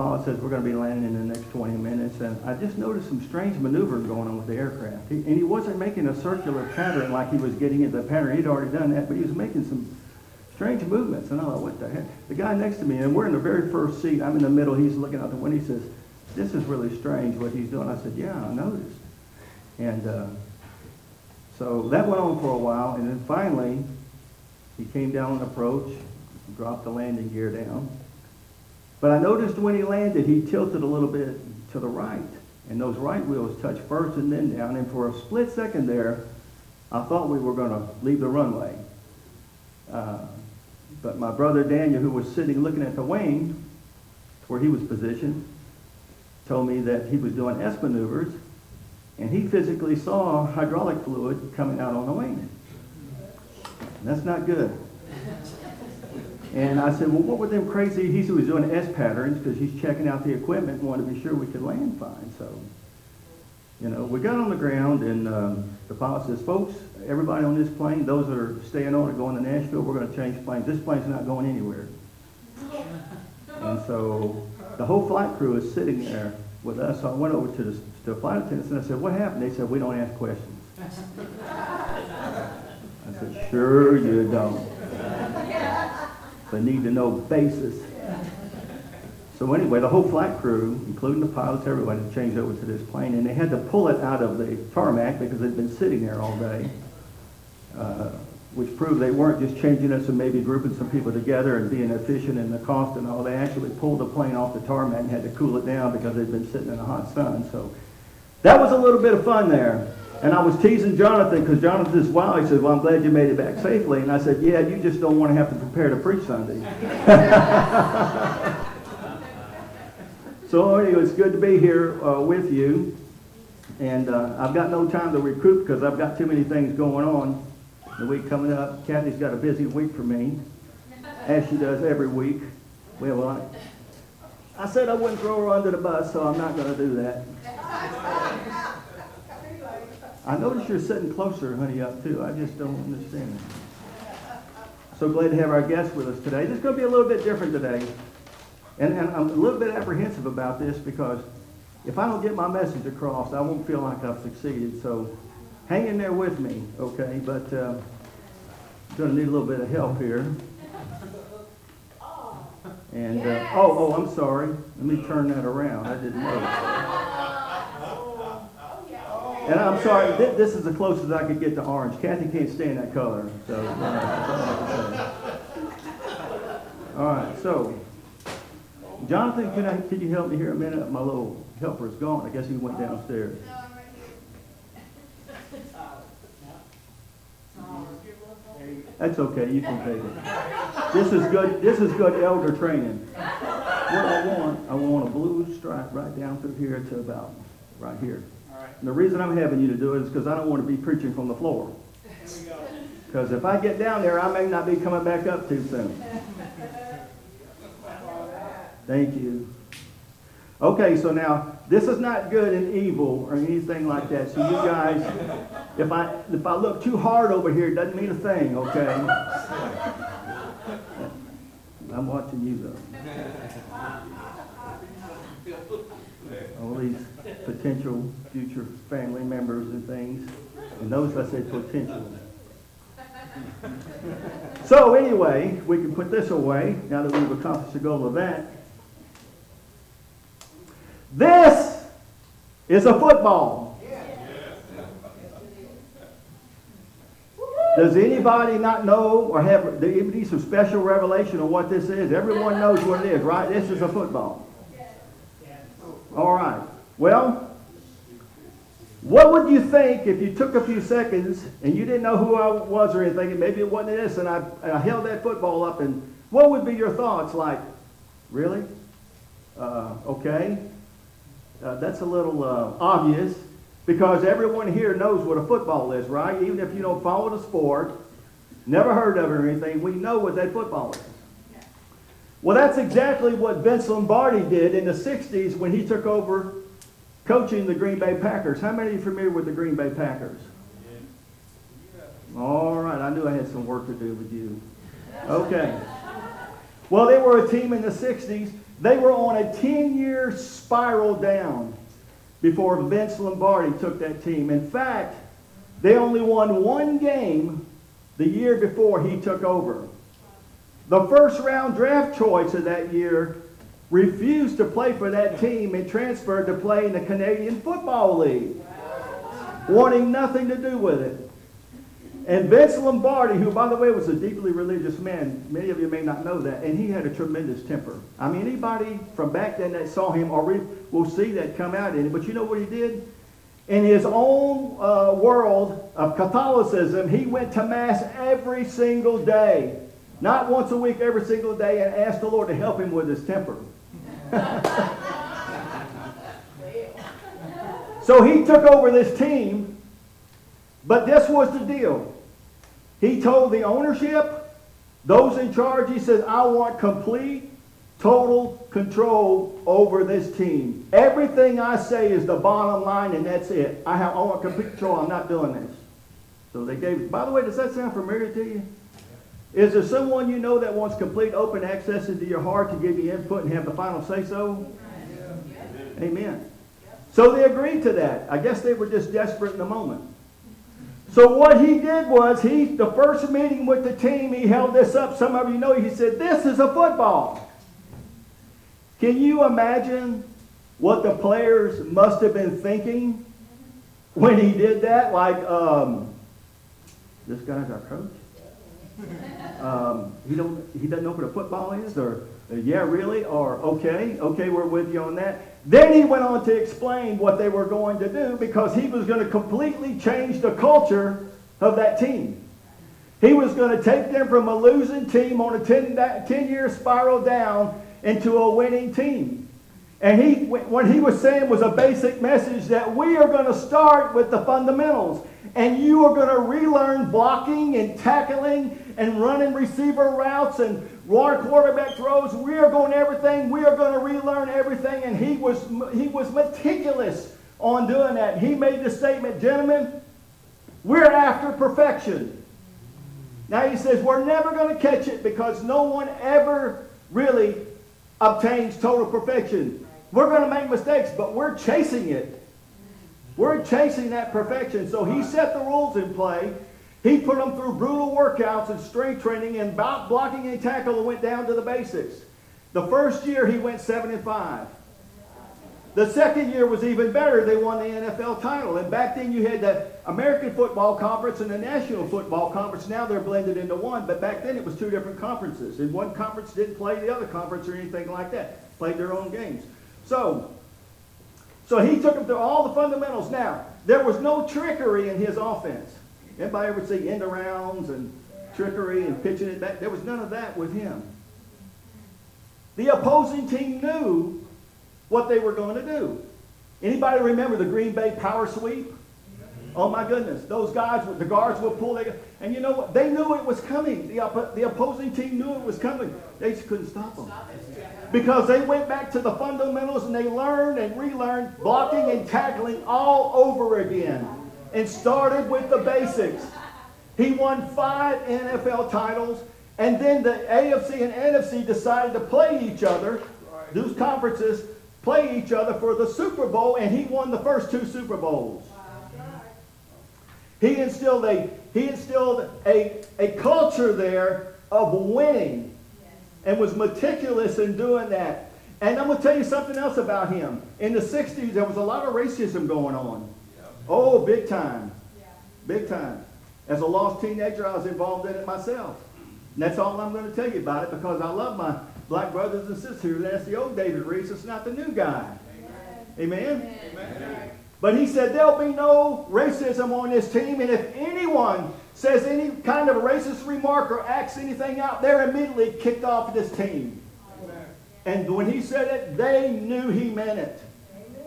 pilot says we're going to be landing in the next 20 minutes, and I just noticed some strange maneuvering going on with the aircraft. He, and he wasn't making a circular pattern like he was getting into the pattern. He'd already done that, but he was making some strange movements. And I thought, what the heck? The guy next to me, and we're in the very first seat. I'm in the middle. He's looking out the window. He says, this is really strange what he's doing. I said, yeah, I noticed. And uh, so that went on for a while, and then finally, he came down on approach, dropped the landing gear down. But I noticed when he landed, he tilted a little bit to the right, and those right wheels touched first and then down. And for a split second there, I thought we were going to leave the runway. Uh, but my brother Daniel, who was sitting looking at the wing where he was positioned, told me that he was doing S maneuvers, and he physically saw hydraulic fluid coming out on the wing. That's not good. And I said, well, what were them crazy? He said he was doing S patterns because he's checking out the equipment and wanted to be sure we could land fine. So, you know, we got on the ground and um, the pilot says, folks, everybody on this plane, those that are staying on and going to Nashville, we're going to change planes. This plane's not going anywhere. And so the whole flight crew is sitting there with us. So I went over to the, to the flight attendants and I said, what happened? They said, we don't ask questions. I said, sure you don't. The need to know basis. So anyway, the whole flight crew, including the pilots, everybody, changed over to this plane, and they had to pull it out of the tarmac because it'd been sitting there all day, uh, which proved they weren't just changing us and maybe grouping some people together and being efficient in the cost and all. They actually pulled the plane off the tarmac and had to cool it down because it'd been sitting in the hot sun. So that was a little bit of fun there. And I was teasing Jonathan because Jonathan says, wow, he said, well, I'm glad you made it back safely. And I said, yeah, you just don't want to have to prepare to preach Sunday. so anyway, it's good to be here uh, with you. And uh, I've got no time to recruit because I've got too many things going on. The week coming up, Kathy's got a busy week for me, as she does every week. Well, I, I said I wouldn't throw her under the bus, so I'm not going to do that. I notice you're sitting closer, honey, up too. I just don't understand. So glad to have our guest with us today. This is going to be a little bit different today. And, and I'm a little bit apprehensive about this because if I don't get my message across, I won't feel like I've succeeded. So hang in there with me, okay? But uh, I'm going to need a little bit of help here. And, uh, oh, oh, I'm sorry. Let me turn that around. I didn't know. And I'm sorry, th- this is the closest I could get to orange. Kathy can't stand that color. So, uh, all right, so, Jonathan, can, I, can you help me here a minute? My little helper is gone. I guess he went downstairs. That's okay, you can take it. This is good, this is good elder training. What I want, I want a blue stripe right down through here to about right here. And the reason I'm having you to do it is because I don't want to be preaching from the floor. Because if I get down there, I may not be coming back up too soon. Thank you. Okay, so now this is not good and evil or anything like that. So you guys, if I if I look too hard over here, it doesn't mean a thing, okay? I'm watching you though. All these potential future family members and things. And notice I said potential. so anyway, we can put this away now that we've accomplished the goal of that. This is a football. Does anybody not know or have need some special revelation of what this is? Everyone knows what it is, right? This is a football. All right. Well, what would you think if you took a few seconds and you didn't know who I was or anything, and maybe it wasn't this, and I, and I held that football up, and what would be your thoughts? Like, really? Uh, okay. Uh, that's a little uh, obvious because everyone here knows what a football is, right? Even if you don't follow the sport, never heard of it or anything, we know what that football is. Well, that's exactly what Vince Lombardi did in the 60s when he took over coaching the Green Bay Packers. How many are familiar with the Green Bay Packers? All right, I knew I had some work to do with you. Okay. Well, they were a team in the 60s They were on a 10-year spiral down before Vince Lombardi took that team. In fact, they only won one game the year before he took over. The first round draft choice of that year refused to play for that team and transferred to play in the Canadian Football League, wanting nothing to do with it. And Vince Lombardi, who, by the way, was a deeply religious man, many of you may not know that, and he had a tremendous temper. I mean, anybody from back then that saw him already will see that come out in him. But you know what he did? In his own uh, world of Catholicism, he went to Mass every single day. Not once a week, every single day, and asked the Lord to help him with his temper. so he took over this team, but this was the deal. He told the ownership, those in charge, he says, I want complete, total control over this team. Everything I say is the bottom line, and that's it. I, have, I want complete control. I'm not doing this. So they gave, by the way, does that sound familiar to you? Is there someone you know that wants complete open access into your heart to give you input and have the final say so? Yeah. Amen. So they agreed to that. I guess they were just desperate in the moment. So what he did was he the first meeting with the team, he held this up. Some of you know he said, This is a football. Can you imagine what the players must have been thinking when he did that? Like, um, this guy's our coach? Um, he don't he doesn't know what a football is, or uh, yeah, really, or okay, okay, we're with you on that. Then he went on to explain what they were going to do because he was going to completely change the culture of that team. He was going to take them from a losing team on a 10, 10 year spiral down into a winning team. And he, what he was saying was a basic message that we are going to start with the fundamentals. And you are going to relearn blocking and tackling and running receiver routes and water quarterback throws. We are going everything. We are going to relearn everything. And he was, he was meticulous on doing that. He made the statement, gentlemen, we're after perfection. Now he says, we're never going to catch it because no one ever really obtains total perfection. We're going to make mistakes, but we're chasing it. We're chasing that perfection. So he set the rules in play. He put them through brutal workouts and strength training and about blocking and tackle and went down to the basics. The first year he went 7 and 5. The second year was even better. They won the NFL title. And back then you had the American Football Conference and the National Football Conference. Now they're blended into one. But back then it was two different conferences. And one conference didn't play the other conference or anything like that. Played their own games. So, so he took them through all the fundamentals. Now, there was no trickery in his offense. Anybody ever see end arounds and trickery and pitching it back? There was none of that with him. The opposing team knew what they were going to do. Anybody remember the Green Bay power sweep? Oh my goodness, those guys, the guards will pull. And you know what? They knew it was coming. The, the opposing team knew it was coming. They just couldn't stop them. Because they went back to the fundamentals and they learned and relearned blocking and tackling all over again and started with the basics. He won five NFL titles, and then the AFC and NFC decided to play each other. Those conferences play each other for the Super Bowl, and he won the first two Super Bowls. He instilled a he instilled a, a culture there of winning and was meticulous in doing that. And I'm going to tell you something else about him. In the 60s, there was a lot of racism going on. Oh, big time. Big time. As a lost teenager, I was involved in it myself. And that's all I'm going to tell you about it because I love my black brothers and sisters. That's the old David Reese. It's not the new guy. Amen? Amen? Amen. But he said there'll be no racism on this team. And if anyone says any kind of a racist remark or acts anything out, they're immediately kicked off this team. Amen. And when he said it, they knew he meant it.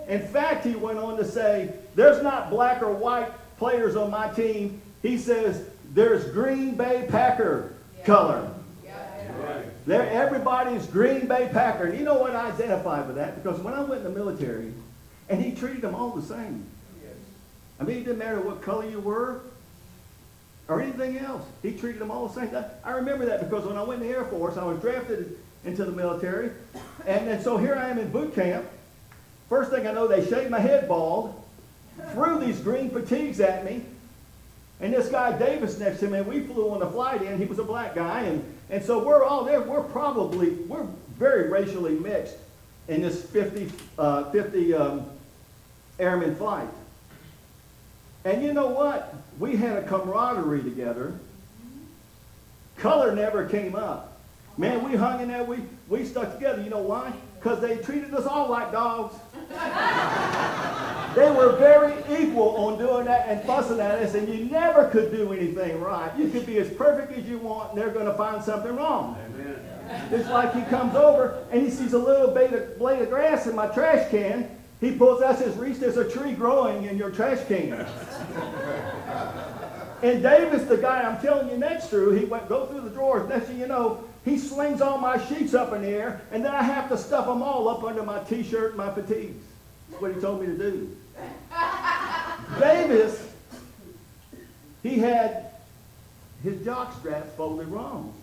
In fact, he went on to say, there's not black or white players on my team. He says, there's Green Bay Packer yeah. color. Everybody's Green Bay Packer. And you know what I identify with that? Because when I went in the military, and he treated them all the same. I mean, it didn't matter what color you were or anything else. He treated them all the same. I remember that because when I went in the Air Force, I was drafted into the military. And, and so here I am in boot camp. First thing I know, they shaved my head bald, threw these green fatigues at me, and this guy Davis next to me, and we flew on the flight in. He was a black guy, and, and so we're all there. We're probably we're very racially mixed in this 50, uh, 50 um, airman flight. And you know what? We had a camaraderie together. Color never came up. Man, we hung in there. We, we stuck together. You know why? Because they treated us all like dogs. they were very equal on doing that and fussing at us, and you never could do anything right. You could be as perfect as you want, and they're going to find something wrong. Amen. It's like he comes over and he sees a little blade of, blade of grass in my trash can. He his reach, there's a tree growing in your trash can. and Davis, the guy I'm telling you next to, he went go through the drawers. Next thing you know, he slings all my sheets up in the air, and then I have to stuff them all up under my t-shirt and my fatigues. That's what he told me to do. Davis, he had his jock straps folded wrong.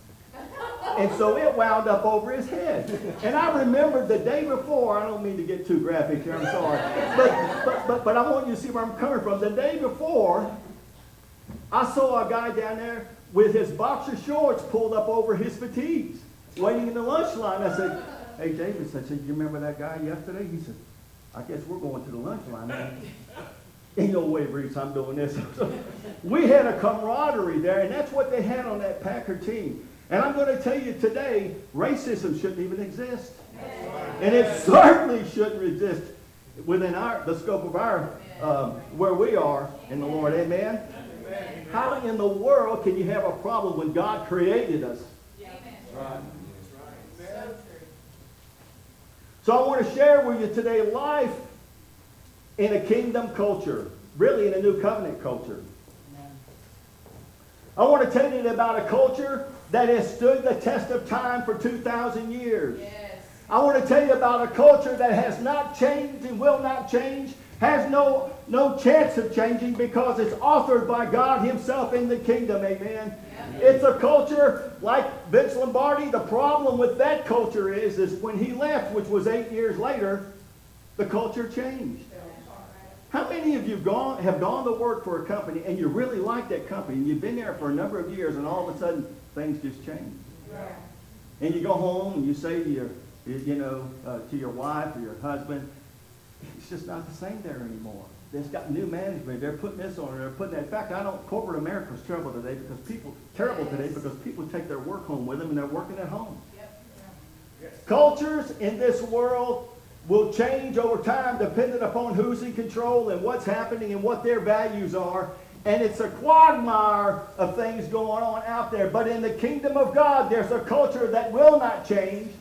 And so it wound up over his head. And I remember the day before, I don't mean to get too graphic here, I'm sorry. But, but, but, but I want you to see where I'm coming from. The day before, I saw a guy down there with his boxer shorts pulled up over his fatigues, waiting in the lunch line. I said, hey, Davis, I said, you remember that guy yesterday? He said, I guess we're going to the lunch line. now. Ain't no way, Reese, I'm doing this. we had a camaraderie there, and that's what they had on that Packer team. And I'm going to tell you today, racism shouldn't even exist. And it certainly shouldn't exist within our, the scope of our, um, where we are in the Lord. Amen? How in the world can you have a problem when God created us? So I want to share with you today life in a kingdom culture, really in a new covenant culture. I want to tell you about a culture that has stood the test of time for 2,000 years. Yes. I want to tell you about a culture that has not changed and will not change, has no, no chance of changing because it's authored by God Himself in the kingdom. Amen. It's a culture like Vince Lombardi. The problem with that culture is, is when he left, which was eight years later, the culture changed. How many of you gone, have gone to work for a company and you really like that company and you've been there for a number of years and all of a sudden things just change? Yeah. And you go home and you say to your, you know, uh, to your wife or your husband, it's just not the same there anymore. It's got new management. They're putting this on. They're putting that. In fact, I don't. Corporate America's terrible today because people terrible today because people take their work home with them and they're working at home. Yep. Yes. Cultures in this world will change over time depending upon who's in control and what's happening and what their values are. And it's a quagmire of things going on out there. But in the kingdom of God, there's a culture that will not change.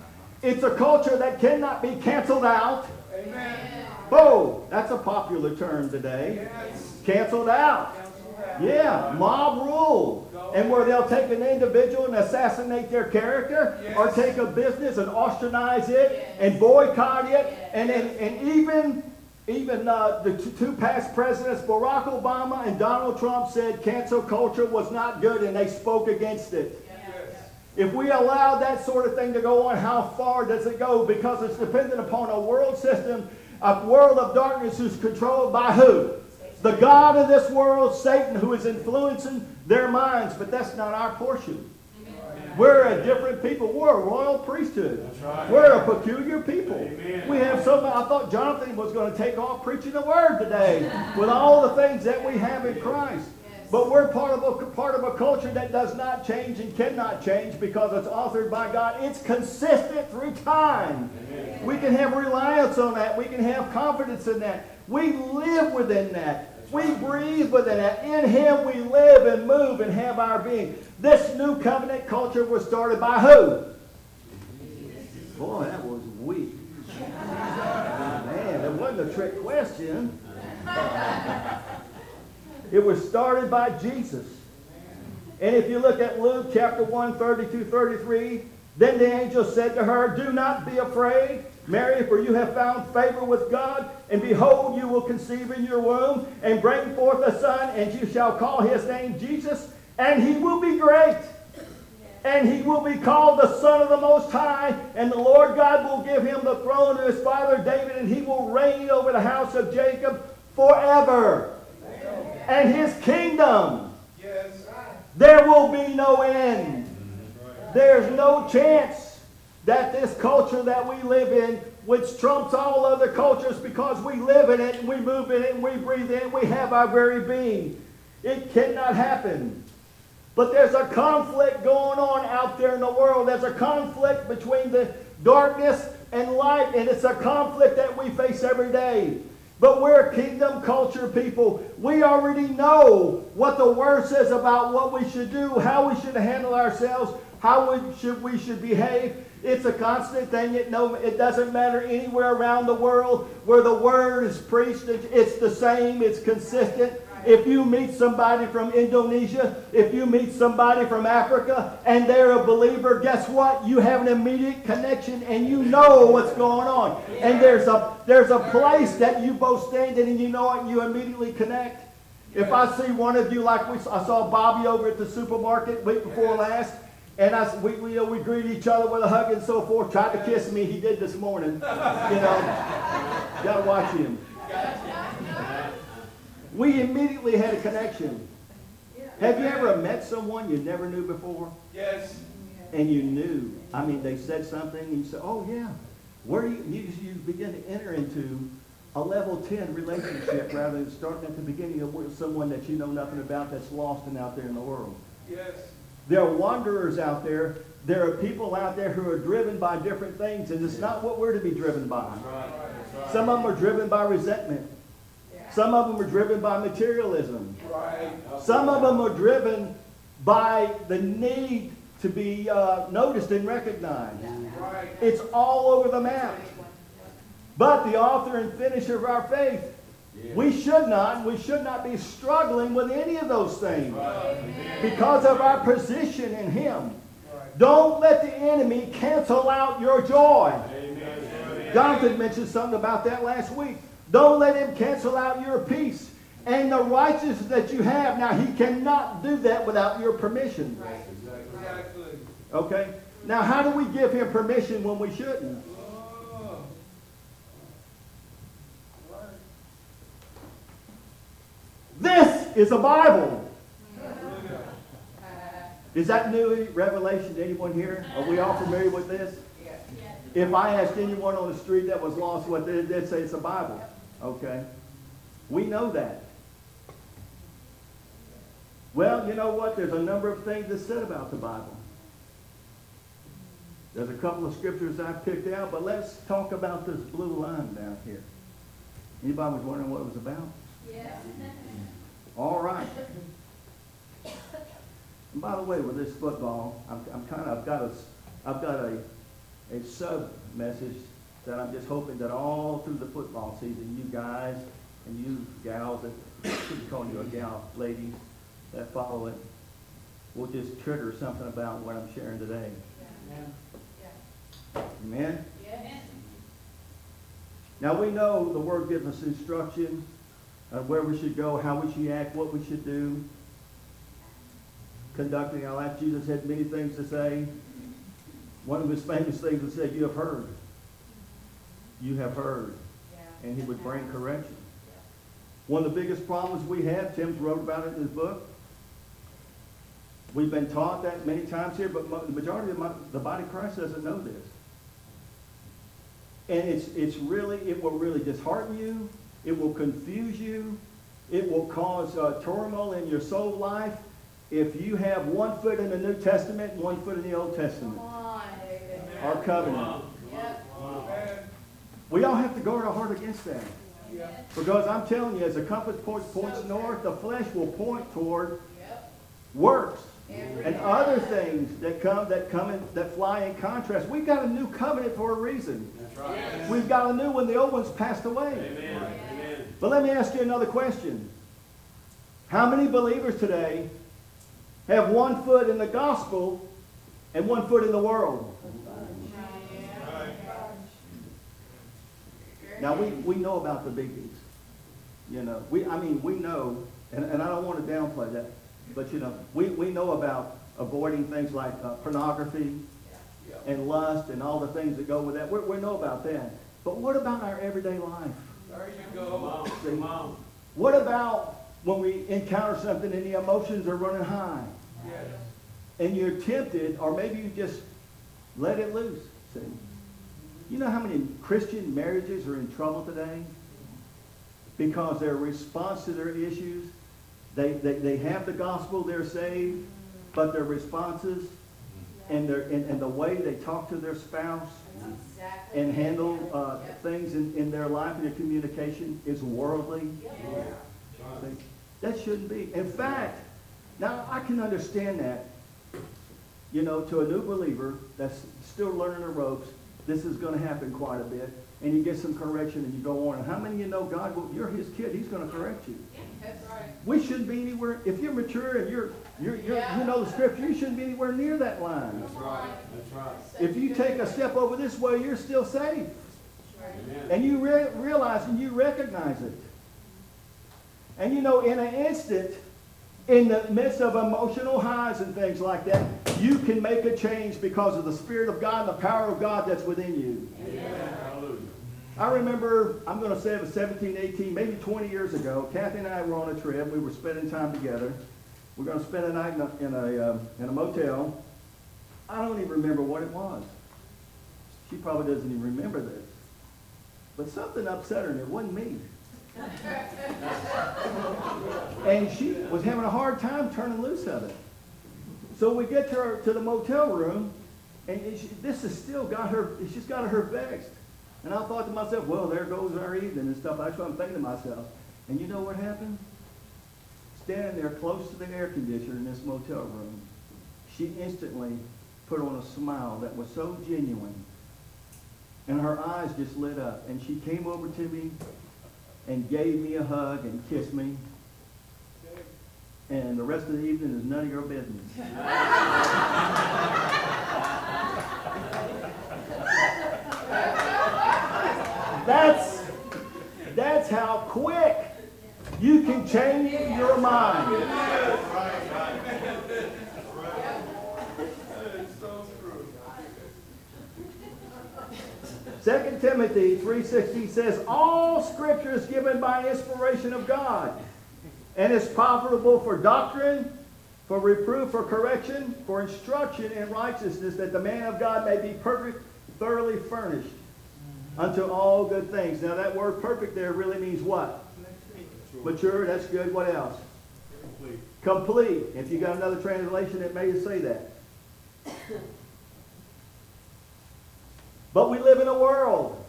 It's a culture that cannot be canceled out. Amen. Bo, that's a popular term today. Yes. Canceled out. Yeah, mob rule. And where they'll take an individual and assassinate their character, yes. or take a business and ostracize it yes. and boycott it, yes. and, and, and even even uh, the two past presidents, Barack Obama and Donald Trump, said cancel culture was not good, and they spoke against it. If we allow that sort of thing to go on, how far does it go? Because it's dependent upon a world system, a world of darkness who's controlled by who? the God of this world, Satan, who is influencing their minds, but that's not our portion. We're a different people. We're a royal priesthood. Right. We're a peculiar people. Amen. We have so I thought Jonathan was going to take off preaching the word today with all the things that we have in Christ. But we're part of a part of a culture that does not change and cannot change because it's authored by God. It's consistent through time. Amen. We can have reliance on that. We can have confidence in that. We live within that. We breathe within it. In Him we live and move and have our being. This new covenant culture was started by who? Boy, that was weak. Man, it wasn't a trick question. It was started by Jesus. And if you look at Luke chapter 1, 32, 33, then the angel said to her, Do not be afraid. Mary, for you have found favor with God, and behold, you will conceive in your womb and bring forth a son, and you shall call his name Jesus, and he will be great. And he will be called the Son of the Most High, and the Lord God will give him the throne of his father David, and he will reign over the house of Jacob forever. And his kingdom, there will be no end. There's no chance that this culture that we live in, which trumps all other cultures because we live in it and we move in it and we breathe in it, we have our very being. It cannot happen. But there's a conflict going on out there in the world. There's a conflict between the darkness and light, and it's a conflict that we face every day. But we're kingdom culture people. We already know what the Word says about what we should do, how we should handle ourselves, how we should, we should behave. It's a constant thing. It, no, it doesn't matter anywhere around the world where the Word is preached. It's the same. It's consistent. If you meet somebody from Indonesia, if you meet somebody from Africa, and they're a believer, guess what? You have an immediate connection and you know what's going on. And there's a there's a place that you both stand in and you know it, And you immediately connect. If I see one of you like we, I saw Bobby over at the supermarket week before last, and I, we, we, you know, we greet each other with a hug and so forth. Tried to kiss me. He did this morning. You know, gotta watch him we immediately had a connection. Have you ever met someone you never knew before? Yes. And you knew. I mean, they said something, and you said, "Oh yeah." Where you, you you begin to enter into a level ten relationship rather than starting at the beginning of with someone that you know nothing about that's lost and out there in the world. Yes. There are wanderers out there. There are people out there who are driven by different things, and it's not what we're to be driven by. Some of them are driven by resentment. Some of them are driven by materialism. Some of them are driven by the need to be uh, noticed and recognized. It's all over the map. But the author and finisher of our faith, we should not, we should not be struggling with any of those things because of our position in Him. Don't let the enemy cancel out your joy. Jonathan mentioned something about that last week. Don't let him cancel out your peace and the righteousness that you have. Now, he cannot do that without your permission. Right. Exactly. Okay? Now, how do we give him permission when we shouldn't? This is a Bible. Is that new revelation to anyone here? Are we all familiar with this? If I asked anyone on the street that was lost what they, they'd say it's a Bible. Okay? We know that. Well, you know what? There's a number of things that's said about the Bible. There's a couple of scriptures I've picked out, but let's talk about this blue line down here. Anybody was wondering what it was about? Yes. All right. And by the way, with this football, I'm, I'm kind of, I've got a, I've got a, a sub message that I'm just hoping that all through the football season, you guys and you gals that, I shouldn't call you a gal, ladies that follow it, will just trigger something about what I'm sharing today. Amen? Yes. Now we know the Word gives us instruction on where we should go, how we should act, what we should do. Conducting our life. Jesus had many things to say. One of his famous things was said, You have heard. You have heard. And he would bring correction. One of the biggest problems we have, Tim's wrote about it in his book. We've been taught that many times here, but the majority of my, the body of Christ doesn't know this. And it's, it's really, it will really dishearten you. It will confuse you. It will cause uh, turmoil in your soul life if you have one foot in the New Testament and one foot in the Old Testament. Come on, Our covenant. Yep. We all have to guard our heart against that. Yeah. Because I'm telling you, as the compass points, points north, the flesh will point toward Yep. works Every and day. other things that come that come in that fly in contrast. We've got a new covenant for a reason. That's right. We've got a new one. The old one's passed away. Amen. But let me ask you another question. How many believers today have one foot in the gospel and one foot in the world? Now we, we know about the biggies. You know, we I mean we know, and, and I don't want to downplay that, but you know, we, we know about avoiding things like uh, pornography and lust and all the things that go with that. We, we know about that. But what about our everyday life? There you go. See, What about when we encounter something and the emotions are running high Yes. and you're tempted, or maybe you just let it loose? See, you know how many Christian marriages are in trouble today because their response to their issues, they, they, they have the gospel, they're saved, but their responses and their and, and the way they talk to their spouse Exactly. and handle uh, Yep. things in, in their life and their communication is worldly. See, That shouldn't be. In fact, now I can understand that. You know, to a new believer that's still learning the ropes, this is going to happen quite a bit. And you get some correction and you go on. And how many of you know God will, you're his kid, he's going to correct you. That's right. We shouldn't be anywhere, if you're mature and you're, you're, you're you know the scripture, you shouldn't be anywhere near that line. That's right. That's right. If you take a step over this way, you're still safe. And you re- realize and you recognize it. And you know, in an instant, in the midst of emotional highs and things like that, you can make a change because of the Spirit of God and the power of God that's within you. I remember, I'm going to say it was 17, 18, maybe 20 years ago, Kathy and I were on a trip. We were spending time together. We're going to spend a night in a, in a, um, in a motel. I don't even remember what it was. She probably doesn't even remember this. But something upset her, and it wasn't me. and she was having a hard time turning loose of it. So we get to, her, to the motel room, and she, this has still got her, she's got her vexed. And I thought to myself, well, there goes our evening and stuff. That's what I'm thinking to myself. And you know what happened? Standing there close to the air conditioner in this motel room, she instantly put on a smile that was so genuine. And her eyes just lit up. And she came over to me and gave me a hug and kissed me. And the rest of the evening is none of your business. That's, that's how quick you can change your mind. 2 Timothy 3.16 says, All scripture is given by inspiration of God and is profitable for doctrine, for reproof, for correction, for instruction in righteousness, that the man of God may be perfect, thoroughly furnished unto all good things. Now that word perfect there really means what? Mature, that's good. What else? Complete. Complete. If you got another translation, it may say that. But we live in a world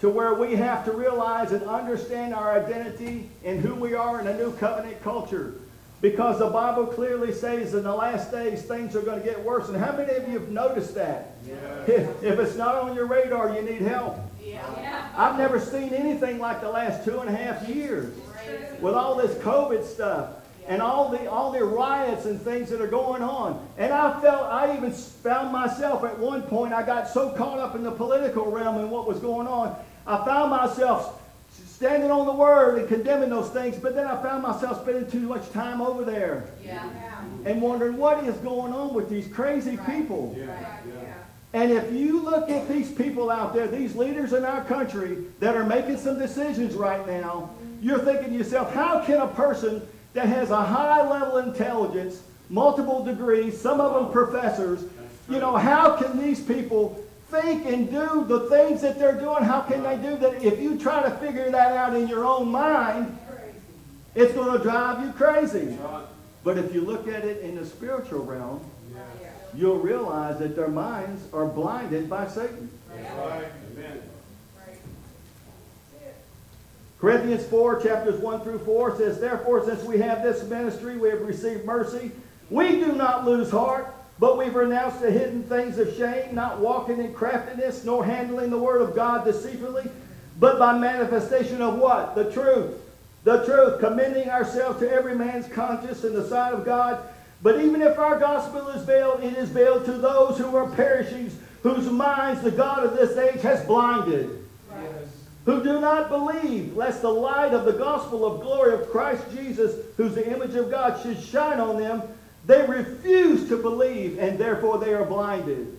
to where we have to realize and understand our identity and who we are in a new covenant culture. Because the Bible clearly says in the last days things are going to get worse. And how many of you have noticed that? If, if it's not on your radar, you need help. I've never seen anything like the last two and a half years with all this COVID stuff and all the all the riots and things that are going on. And I felt I even found myself at one point I got so caught up in the political realm and what was going on. I found myself standing on the word and condemning those things, but then I found myself spending too much time over there Yeah. and wondering what is going on with these crazy people. Yeah. Right. Yeah. And if you look at these people out there, these leaders in our country that are making some decisions right now, you're thinking to yourself, how can a person that has a high level intelligence, multiple degrees, some of them professors, you know, how can these people think and do the things that they're doing? How can they do that? If you try to figure that out in your own mind, it's going to drive you crazy. But if you look at it in the spiritual realm. You'll realize that their minds are blinded by Satan. That's right. Amen. Corinthians 4, chapters 1 through 4 says, Therefore, since we have this ministry, we have received mercy. We do not lose heart, but we've renounced the hidden things of shame, not walking in craftiness, nor handling the word of God deceitfully, but by manifestation of what? The truth. The truth, commending ourselves to every man's conscience in the sight of God. But even if our gospel is veiled, it is veiled to those who are perishing, whose minds the God of this age has blinded Yes. who do not believe, lest the light of the gospel of glory of Christ Jesus, who's the image of God, should shine on them. They refuse to believe, and therefore they are blinded.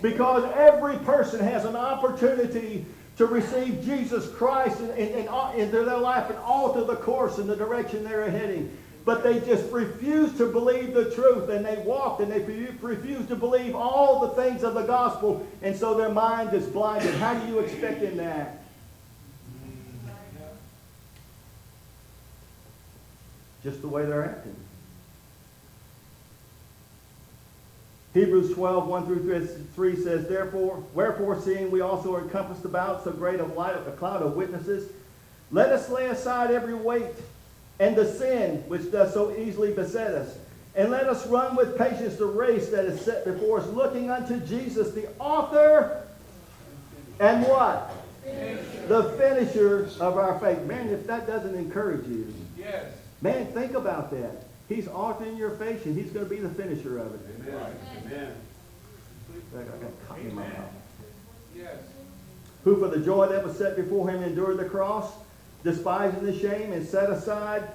Because every person has an opportunity to receive Jesus Christ in, in, in, into their life and alter the course and the direction they're heading. But they just refuse to believe the truth, and they walk and they refuse to believe all the things of the gospel, and so their mind is blinded. How do you expect to act? Just the way they're acting. Hebrews 12, 1 through 3 says, Therefore, wherefore, seeing we also are encompassed about so great a light, a cloud of witnesses, let us lay aside every weight and the sin which does so easily beset us. And let us run with patience the race that is set before us, looking unto Jesus, the author and what? Finisher. The finisher of our faith. Man, if that doesn't encourage you, Yes. man, think about that. He's authoring your faith, and he's going to be the finisher of it. Amen. Amen. I got cotton in my mouth. Yes. Who for the joy that was set before him endured the cross, despising the shame, and set aside,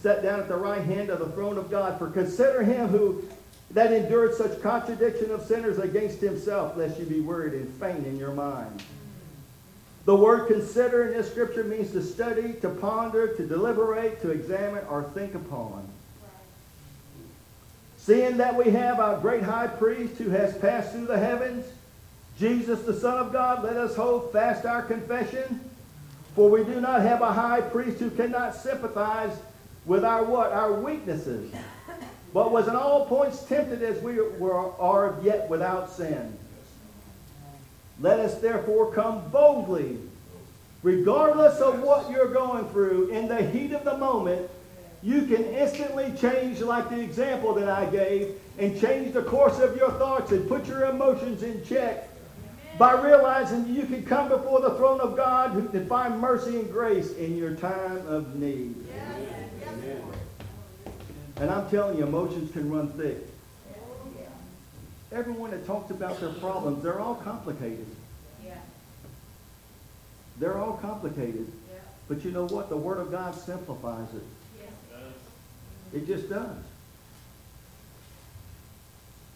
set down at the right hand of the throne of God. For consider him who that endured such contradiction of sinners against himself, lest you be worried and faint in your mind. The word consider in this scripture means to study, to ponder, to deliberate, to examine, or think upon. Seeing that we have our great high priest who has passed through the heavens, Jesus the Son of God, let us hold fast our confession. For we do not have a high priest who cannot sympathize with our what? Our weaknesses. But was in all points tempted as we were, are yet without sin. Let us therefore come boldly, regardless of what you're going through, in the heat of the moment, you can instantly change, like the example that I gave, and change the course of your thoughts and put your emotions in check by realizing you can come before the throne of God and find mercy and grace in your time of need. And I'm telling you, emotions can run thick. Everyone that talks about their problems, they're all complicated. They're all complicated. But you know what? The Word of God simplifies it. It just does.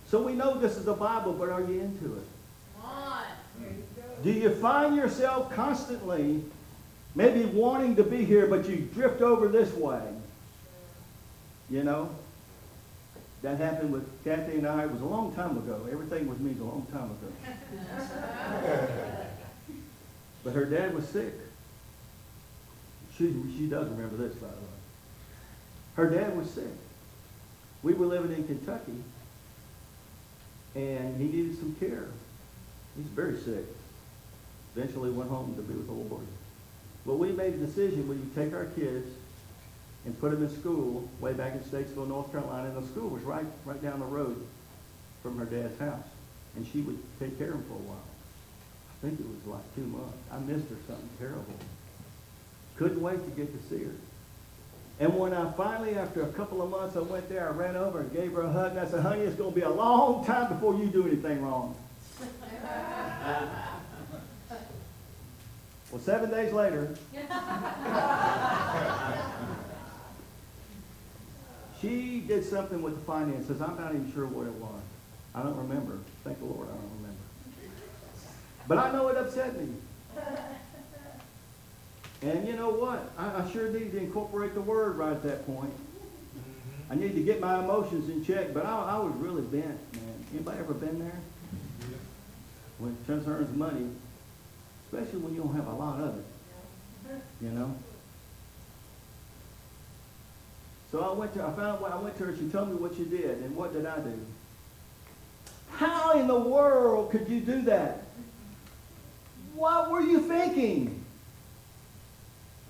So we know this is the Bible, but are you into it? Do you find yourself constantly maybe wanting to be here, but you drift over this way? You know? That happened with Kathy and I. It was a long time ago. Everything with me is a long time ago. but her dad was sick. She, she does remember this, by the way. Her dad was sick. We were living in Kentucky, and he needed some care. He's very sick. Eventually went home to be with the Lord. But we made a decision, we would take our kids and put them in school way back in Statesville, North Carolina, and the school was right, right down the road from her dad's house. And she would take care of him for a while. I think it was like two months. I missed her something terrible. Couldn't wait to get to see her. And when I finally, after a couple of months, I went there, I ran over and gave her a hug, and I said, honey, it's going to be a long time before you do anything wrong. Well, seven days later, she did something with the finances. I'm not even sure what it was. I don't remember. Thank the Lord, I don't remember. But I know it upset me. And you know what? I, I sure need to incorporate the word right at that point. I need to get my emotions in check, but I, I was really bent, man. Anybody ever been there? When it concerns money, especially when you don't have a lot of it, you know? So I went to, I found, what I went to her, she told me what you did, and what did I do? How in the world could you do that? What were you thinking?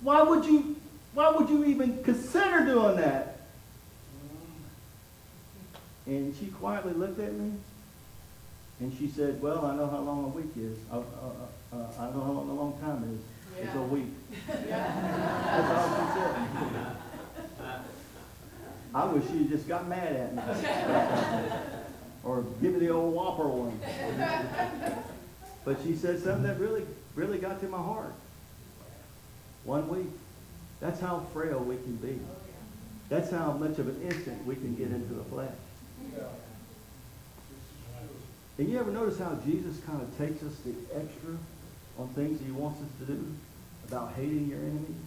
Why would you, why would you even consider doing that? And she quietly looked at me, and she said, well, I know how long a week is. Uh, uh, uh, uh, I know how long a long time is. It's a week. That's all she said. I wish she just got mad at me. or give me the old whopper one. but she said something that really, really got to my heart. One week. That's how frail we can be. That's how much of an instant we can get into the flesh. And you ever notice how Jesus kind of takes us the extra on things he wants us to do about hating your enemies?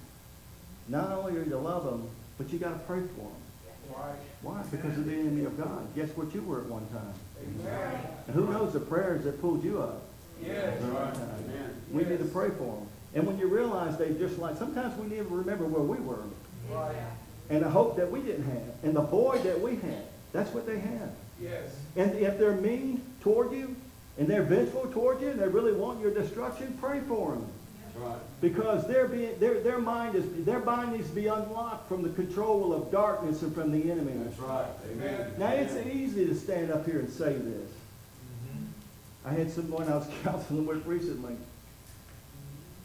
Not only are you to love them, but you got to pray for them. Why? Because of the enemy of God. Guess what you were at one time? Amen. And who knows the prayers that pulled you up? Yes. at one time. Amen. We need to pray for them. And when you realize they just like, sometimes we need to remember where we were Right. and the hope that we didn't have and the void that we had. That's what they had. Yes. And if they're mean toward you and they're vengeful toward you and they really want your destruction, pray for them. Right. Because their, being, their, their mind is their mind needs to be unlocked from the control of darkness and from the enemy. That's right. Amen. Now it's easy to stand up here and say this. Mm-hmm. I had someone I was counseling with recently.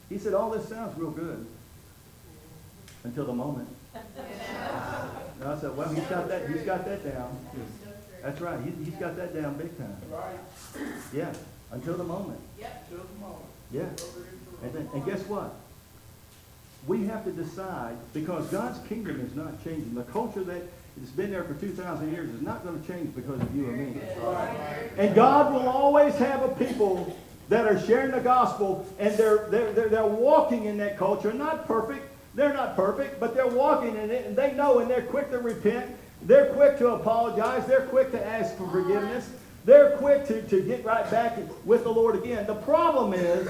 He said, "All this sounds real good until the moment." And I said, "Well, he's got that. He's got that down. That's right. He, he's got that down big time. Right. Yeah, until the moment. Yep. Until the moment. Yeah. And, then, and guess what? We have to decide because God's kingdom is not changing. The culture that has been there for 2,000 years is not going to change because of you and me. Right. And God will always have a people that are sharing the gospel and they're, they're, they're, they're walking in that culture. Not perfect. They're not perfect, but they're walking in it and they know and they're quick to repent. They're quick to apologize. They're quick to ask for forgiveness. They're quick to, to get right back with the Lord again. The problem is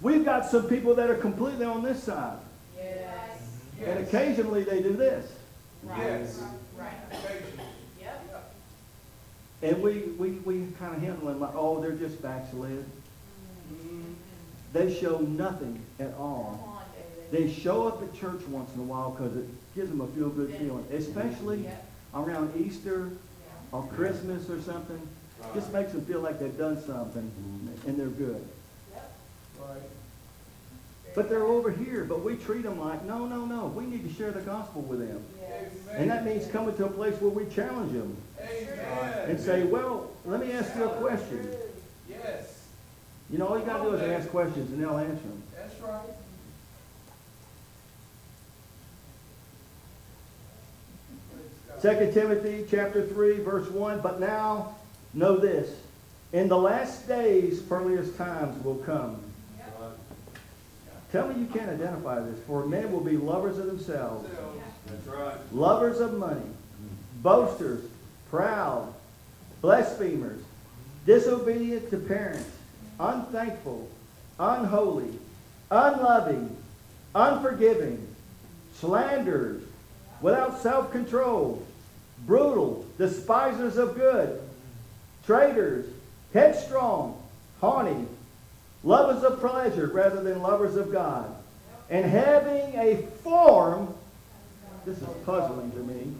we've got some people that are completely on this side. Yes. And Yes. occasionally they do this. Yes. Right. Patience. Yep. And we, we, we kind of handle them like, oh, they're just backslid. Mhm. They show nothing at all. on, They show up at church once in a while because it gives them a feel-good feeling, especially Yep. Around Easter or Christmas or something. Just makes them feel like they've done something and they're good. But they're over here, but we treat them like, no, no, no, we need to share the gospel with them. And that means coming to a place where we challenge them Amen. and say, well, let me ask you a question. Yes. You know, all you gotta do is ask questions and they'll answer them. That's right. Praise God. Second Timothy chapter 3, verse 1, but now know this. In the last days, perilous times will come. Tell me you can't identify this. For men will be lovers of themselves, That's right. lovers of money, boasters, proud, blasphemers, disobedient to parents, unthankful, unholy, unloving, unforgiving, slanderers, without self-control, brutal, despisers of good, traitors, headstrong, haughty, lovers of pleasure rather than lovers of God, and having a form, this is puzzling to me,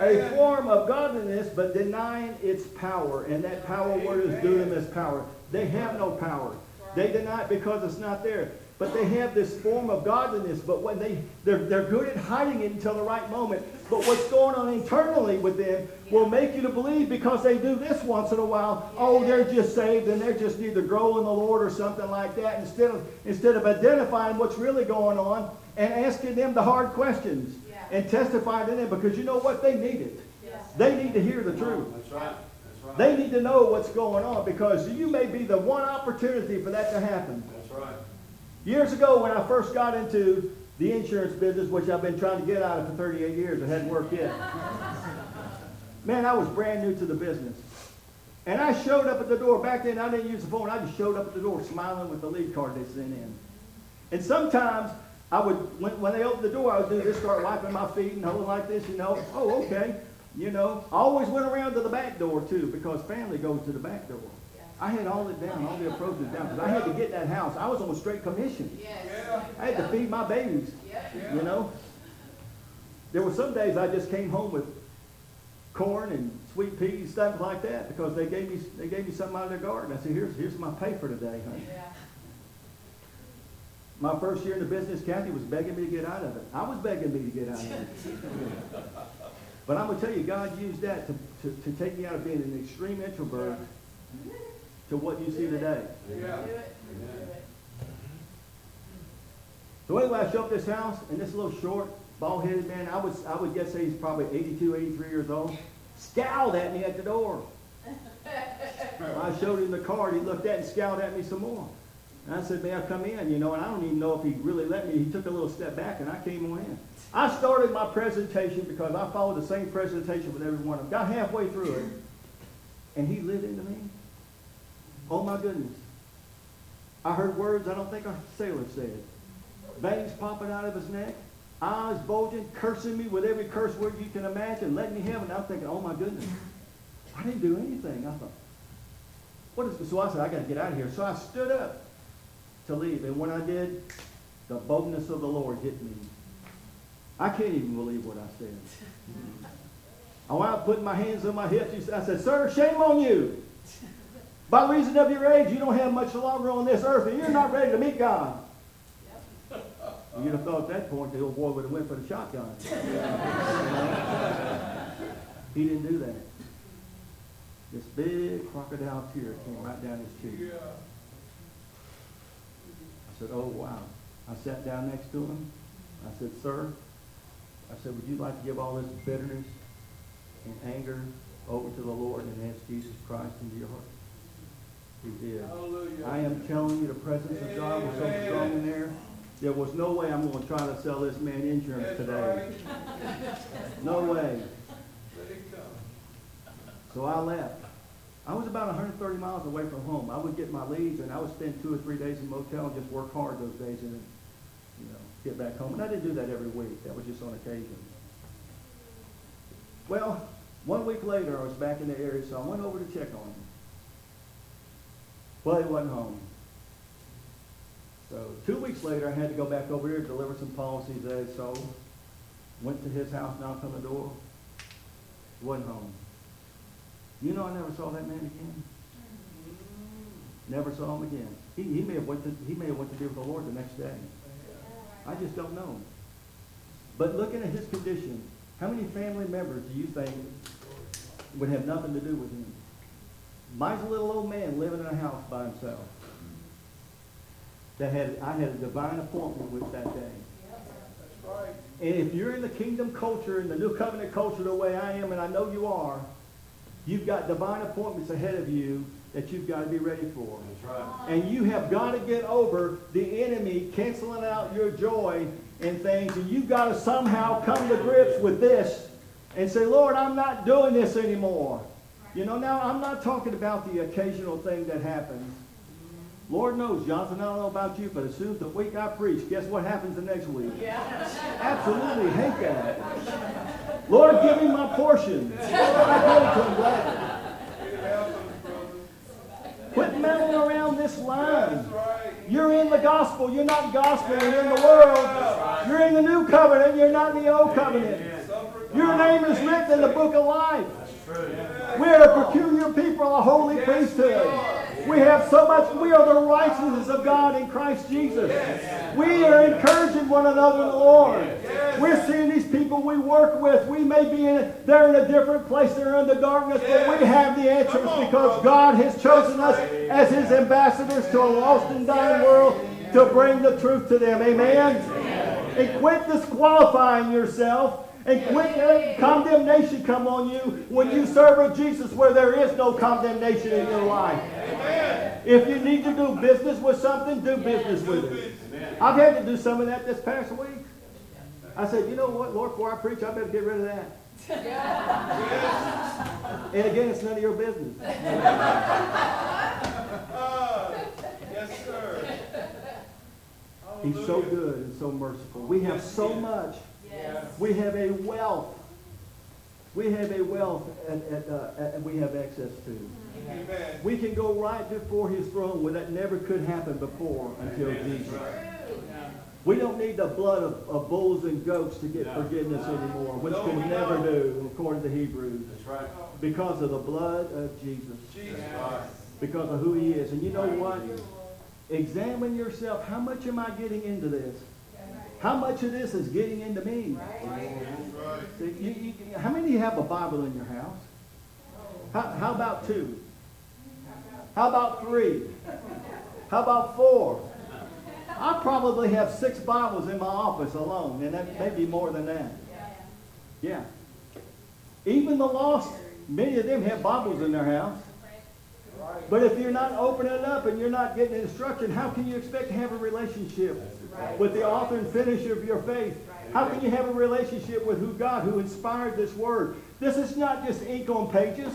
a form of godliness, but denying its power. And that power word is dunamis power. They have no power. They deny it because it's not there. But they have this form of godliness, but when they, they're, they're good at hiding it until the right moment. But what's going on internally with them will make you to believe because they do this once in a while, oh, they're just saved and they're just need to grow in the Lord or something like that, instead of, instead of identifying what's really going on and asking them the hard questions Yeah. and testifying to them because you know what? They need it. Yes. They need to hear the truth. That's right. That's right. They need to know what's going on because you may be the one opportunity for that to happen. That's right. Years ago, when I first got into the insurance business, which I've been trying to get out of for 38 years, it hadn't worked yet. Man, I was brand new to the business. And I showed up at the door. Back then, I didn't use the phone. I just showed up at the door smiling with the lead card they sent in. And sometimes I would, when, when they opened the door, I would do this, start wiping my feet and holding like this, you know. Oh, okay. You know, I always went around to the back door too because family goes to the back door. I had all it down, all the approaches down because I had to get that house. I was on a straight commission. Yes. Yeah. I had to feed my babies. Yeah. you know. There were some days I just came home with corn and sweet peas, stuff like that, because they gave me they gave me something out of their garden. I said, "Here's here's my pay for today, honey." Yeah. My first year in the business, Kathy was begging me to get out of it. I was begging me to get out of it. but I'm gonna tell you, God used that to, to, to take me out of being an extreme introvert to what you see today. Do Yeah. it. So anyway, I show up this house, and this little short, bald headed man. I was I would guess say he's probably 82, 83 years old. Scowled at me at the door. I showed him the card. He looked at it and scowled at me some more. And I said, may I come in? You know, and I don't even know if he really let me. He took a little step back and I came on in. I started my presentation because I followed the same presentation with every one of them. Got halfway through it. And he lit into me. Oh my goodness. I heard words I don't think a sailor said. Veins popping out of his neck. Eyes bulging, cursing me with every curse word you can imagine, letting me have it. And I'm thinking, oh my goodness. I didn't do anything. I thought, what is this? So I said, I got to get out of here. So I stood up to leave. And when I did, the boldness of the Lord hit me. I can't even believe what I said. Oh, I wound up putting my hands on my hips. I said, Sir, shame on you. By reason of your age, you don't have much longer on this earth, and you're not ready to meet God. You'd have thought at that point the old boy would have went for the shotgun. he didn't do that. This big crocodile tear came right down his cheek. I said, oh, wow. I sat down next to him. I said, sir, I said, would you like to give all this bitterness and anger over to the Lord and ask Jesus Christ into your heart? He did. Hallelujah. I am telling you, the presence of God was so strong in there. There was no way I'm going to try to sell this man insurance today. No way. Let it come. So I left. I was about 130 miles away from home. I would get my leads and I would spend two or three days in a motel and just work hard those days and you know, get back home. And I didn't do that every week. That was just on occasion. Well, one week later I was back in the area, so I went over to check on him. Well, he wasn't home. So two weeks later, I had to go back over here deliver some policies that I sold. Went to his house, knocked on the door. Wasn't home. You know, I never saw that man again. Never saw him again. He, he may have went to he may have went to be with the Lord the next day. I just don't know. But looking at his condition, how many family members do you think would have nothing to do with him? Mine's a little old man living in a house by himself. That had I had a divine appointment with that day. And if you're in the kingdom culture, in the new covenant culture the way I am, and I know you are, you've got divine appointments ahead of you that you've got to be ready for. That's right. And you have got to get over the enemy canceling out your joy and things. And you've got to somehow come to grips with this and say, Lord, I'm not doing this anymore. You know, now I'm not talking about the occasional thing that happens. Lord knows, Jonathan, I don't know about you, but as soon as the week I preach, guess what happens the next week? Absolutely hate that. Lord, give me my portion. I go to him gladly. Get it out, brother. Quit meddling around this line. You're in the gospel. You're not gospel. You're in the world. You're in the new covenant. You're not in the old covenant. Your name is written in the book of life. We are a peculiar people, a holy priesthood. We have so much, we are the righteousness of God in Christ Jesus. We are encouraging one another in the Lord. We're seeing these people we work with. We may be in, they're in a different place, they're in the darkness, but we have the answers because God has chosen us as His ambassadors to a lost and dying world to bring the truth to them. Amen? And quit disqualifying yourself and quit letting condemnation come on you when you serve a Jesus where there is no condemnation in your life. If you need to do business with something, do business with it. I've had to do some of that this past week. I said, you know what, Lord, before I preach, I better get rid of that. And again, it's none of your business. Yes, sir. He's so good and so merciful. We have so much. Yes. We have a wealth. We have a wealth and, and, uh, and we have access to. Amen. We can go right before his throne where that never could happen before until Jesus. We don't need the blood of, of bulls and goats to get forgiveness anymore, which No, can we never don't. do, according to Hebrews. That's right. Because of the blood of Jesus. Jesus. Because of who he is. And you know what? Examine yourself. How much am I getting into this? How much of this is getting into me? Right. You, you, how many of you have a Bible in your house? How, how about two? How about three? How about four? I probably have six Bibles in my office alone, and that may be more than that. Yeah. Even the lost, many of them have Bibles in their house. But if you're not opening it up and you're not getting instruction, how can you expect to have a relationship with the author and finisher of your faith? How can you have a relationship with who God, who inspired this word? This is not just ink on pages.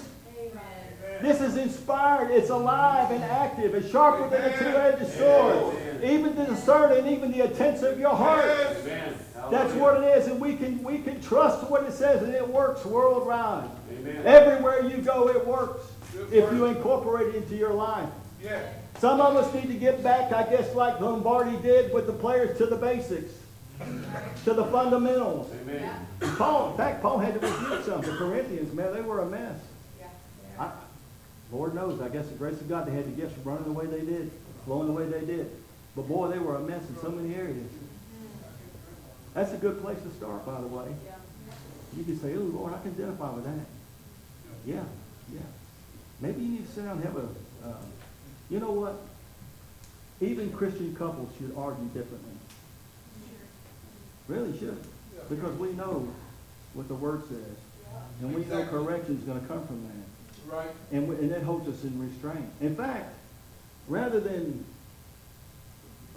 This is inspired. It's alive and active. It's sharper than a two-edged sword. Even to discern and even the intents of your heart. Yes. That's what it is, and we can we can trust what it says, and it works worldwide. Amen. Everywhere you go, it works Good if word. you incorporate it into your life. Yeah. Some of us need to get back, I guess, like Lombardi did with the players, to the basics, to the fundamentals. Amen. Paul, in fact, Paul had to rebuke some. The Corinthians, man, they were a mess. I, Lord knows, I guess the grace of God, they had to get running the way they did, flowing the way they did. But boy, they were a mess in so many areas. That's a good place to start, by the way. You can say, oh, Lord, I can identify with that. Yeah, yeah. Maybe you need to sit down and have a, uh, you know what? Even Christian couples should argue differently. Really should. Because we know what the Word says. And we know correction is gonna come from that. Right. And, we- and that holds us in restraint. In fact, rather than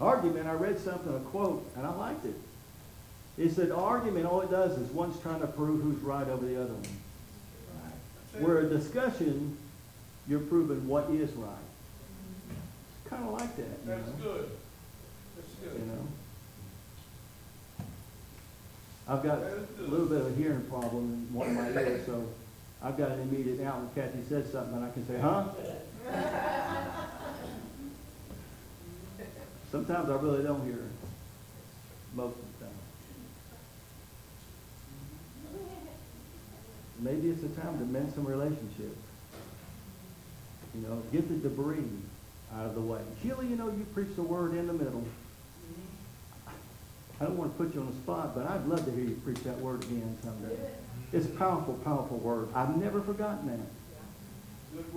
argument, I read something, a quote, and I liked it. It said, argument, all it does is one's trying to prove who's right over the other one. Where a discussion, you're proving what is right. Kind of like that, you That's know? good. That's good. You know? I've got a little bit of a hearing problem in one of my ears, so I've got an immediate out when Kathy says something and I can say, huh? Sometimes I really don't hear. Most of the time. Maybe it's the time to mend some relationships. You know, get the debris out of the way. Sheila, you know, you preach the word in the middle. I don't want to put you on the spot, but I'd love to hear you preach that word again someday. It's a powerful, powerful word. I've never forgotten that.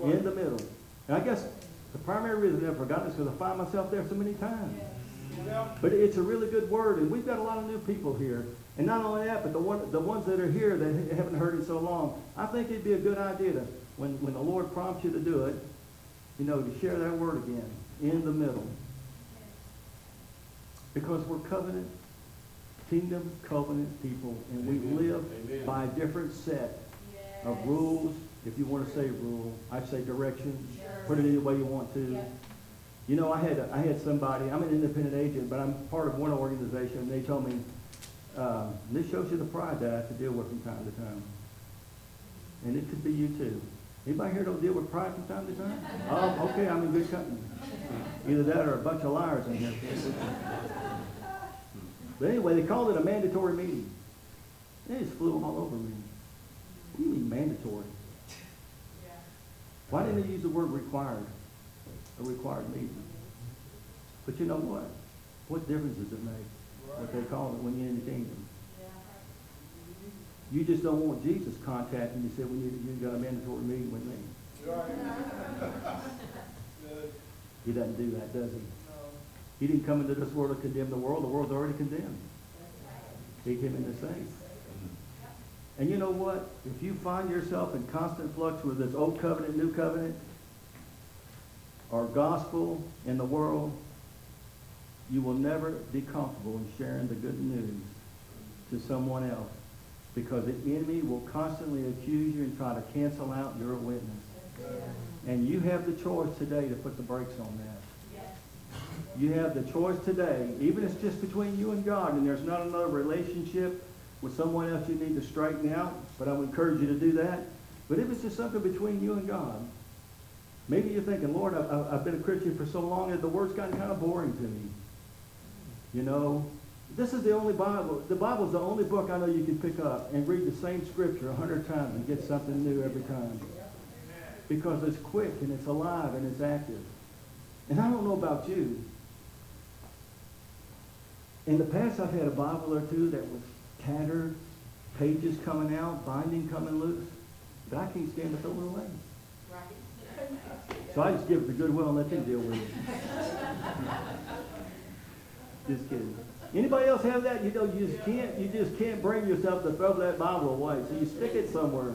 In the middle. And I guess the primary reason I've never forgotten is because I find myself there so many times. But it's a really good word, and we've got a lot of new people here. And not only that, but the one, the ones that are here that haven't heard it so long, I think it'd be a good idea to, when, when the Lord prompts you to do it, you know, to share that word again, in the middle. Because we're covenant, kingdom covenant people, and we live Amen. by a different set of rules, if you want to say rule, I say direction, put it any way you want to. You know, I had, I had somebody, I'm an independent agent, but I'm part of one organization, and they told me, um, this shows you the pride that I have to deal with from time to time. And it could be you too. Anybody here don't deal with pride from time to time? Oh, okay, I'm in good company. Either that or a bunch of liars in here. But anyway, they called it a mandatory meeting. They just flew them all over me. What do you mean mandatory? Why didn't they use the word required? A required meeting. But you know what? What difference does it make? What they call it when you're in the kingdom. You just don't want Jesus contacting you, say, we need, you got a mandatory meeting with me. Right. He doesn't do that, does he? No. He didn't come into this world to condemn the world. The world's already condemned. He came in to save. And you know what? If you find yourself in constant flux with this old covenant, new covenant, or gospel in the world, you will never be comfortable in sharing the good news to someone else because the enemy will constantly accuse you and try to cancel out your witness. And you have the choice today to put the brakes on that. You have the choice today, even if it's just between you and God, and there's not another relationship with someone else you need to straighten out, but I would encourage you to do that. But if it's just something between you and God, maybe you're thinking, Lord, I- I- I've been a Christian for so long that the word's gotten kind of boring to me. You know, this is the only Bible, the Bible's the only book I know you can pick up and read the same scripture a hundred times and get something new every time. Because it's quick and it's alive and it's active. And I don't know about you. In the past, I've had a Bible or two that was tattered, pages coming out, binding coming loose. But I can't stand to throw it away. So I just give it to Goodwill and let them deal with it. Just kidding. Anybody else have that? You know, you just can't, you just can't bring yourself to throw that Bible away. So you stick it somewhere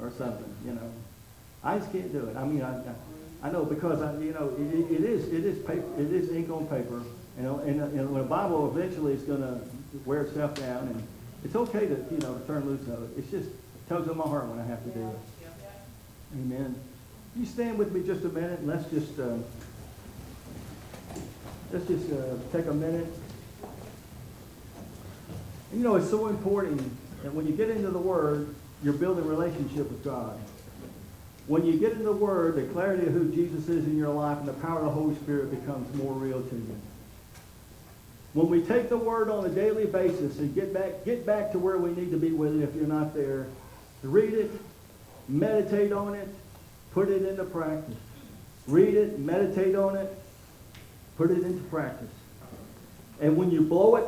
or something, you know. I just can't do it. I mean, I, I, know because I, you know, it, it is, it is paper, it is ink on paper. You know, and, and when a Bible eventually is going to wear itself down, and it's okay to, you know, to turn loose of it. It's just it tugs on my heart when I have to do it. Amen. You stand with me just a minute, let's just, uh, let's just uh, take a minute. You know, it's so important that when you get into the Word, you're building relationship with God. When you get into the Word, the clarity of who Jesus is in your life and the power of the Holy Spirit becomes more real to you. When we take the Word on a daily basis and get back, get back to where we need to be with it if you're not there, read it, meditate on it, put it into practice. Read it, meditate on it, put it into practice. And when you blow it,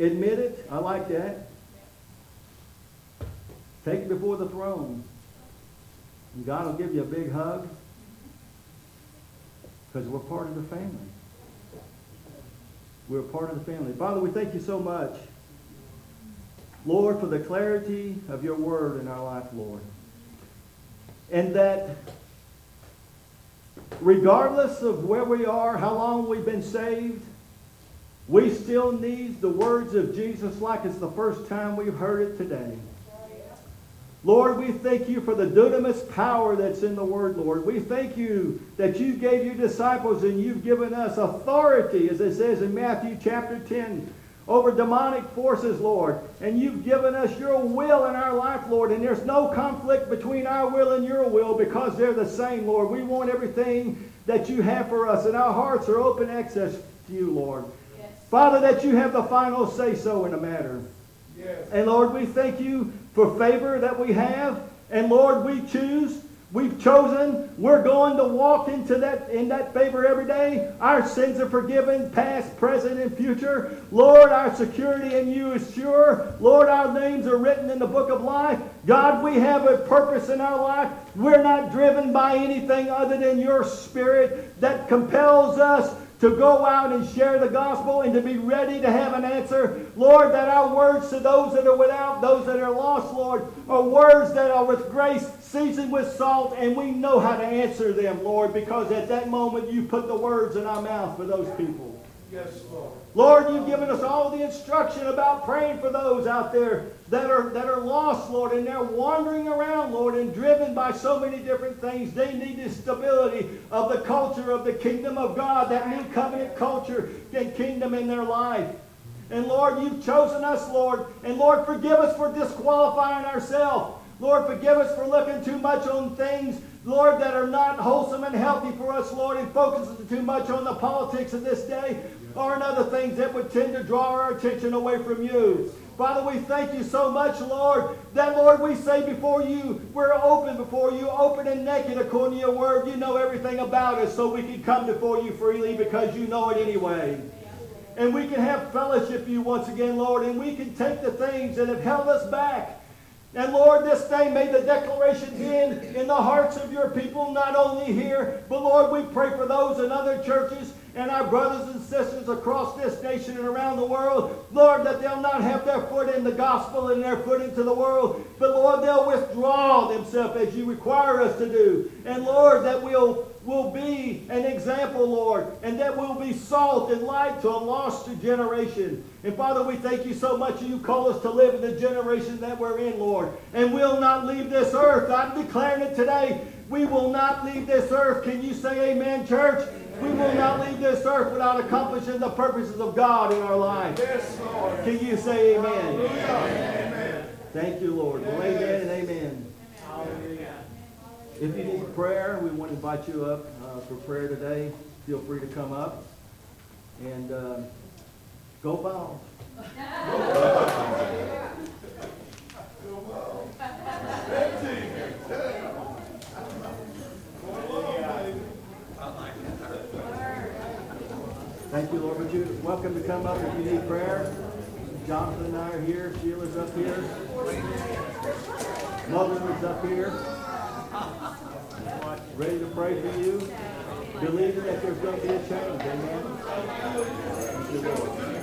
admit it. I like that. Take it before the throne. And God will give you a big hug because we're part of the family. We're part of the family. Father, we thank you so much, Lord, for the clarity of your word in our life, Lord. And that regardless of where we are, how long we've been saved, we still need the words of Jesus like it's the first time we've heard it today. Lord, we thank you for the dunamis power that's in the Word, Lord. We thank you that you gave your disciples and you've given us authority, as it says in Matthew chapter 10, over demonic forces, Lord. And you've given us your will in our life, Lord. And there's no conflict between our will and your will because they're the same, Lord. We want everything that you have for us, and our hearts are open access to you, Lord. Father, that you have the final say so in the matter. Yes. And Lord, we thank you for favor that we have. And Lord, we choose, we've chosen, we're going to walk into that in that favor every day. Our sins are forgiven, past, present, and future. Lord, our security in you is sure. Lord, our names are written in the book of life. God, we have a purpose in our life. We're not driven by anything other than your spirit that compels us to go out and share the gospel and to be ready to have an answer. Lord, that our words to those that are without, those that are lost, Lord, are words that are with grace, seasoned with salt, and we know how to answer them, Lord, because at that moment you put the words in our mouth for those people. Yes, Lord. Lord, you've given us all the instruction about praying for those out there that are, that are lost, Lord, and they're wandering around, Lord, and driven by so many different things. They need the stability of the culture of the kingdom of God, that new covenant culture and kingdom in their life. And Lord, you've chosen us, Lord. And Lord, forgive us for disqualifying ourselves. Lord, forgive us for looking too much on things, Lord, that are not wholesome and healthy for us, Lord, and focusing too much on the politics of this day or in other things that would tend to draw our attention away from you. Father, we thank you so much, Lord, that, Lord, we say before you, we're open before you, open and naked according to your word. You know everything about us, so we can come before you freely because you know it anyway. And we can have fellowship with you once again, Lord, and we can take the things that have held us back. And Lord, this day may the declaration in, in the hearts of your people, not only here, but Lord, we pray for those in other churches and our brothers and sisters across this nation and around the world, Lord, that they'll not have their foot in the gospel and their foot into the world, but Lord, they'll withdraw themselves as you require us to do. And Lord, that we'll will be an example, Lord, and that we'll be salt and light to a lost generation. And Father, we thank you so much you call us to live in the generation that we're in, Lord. And we'll not leave this earth. I'm declaring it today. We will not leave this earth. Can you say amen, church? We will not leave this earth without accomplishing the purposes of God in our life. Yes, Lord. Can you say amen? Amen. Thank you, Lord. Well, amen and amen. Hallelujah. If you need prayer, we want to invite you up uh, for prayer today. Feel free to come up and uh, go Vols. Thank you, Lord. Would you welcome to come up if you need prayer? Jonathan and I are here. Sheila's up here. Mother is up here. Ready to pray for you. believing that there's going to be a change. Amen. Thank you, Lord.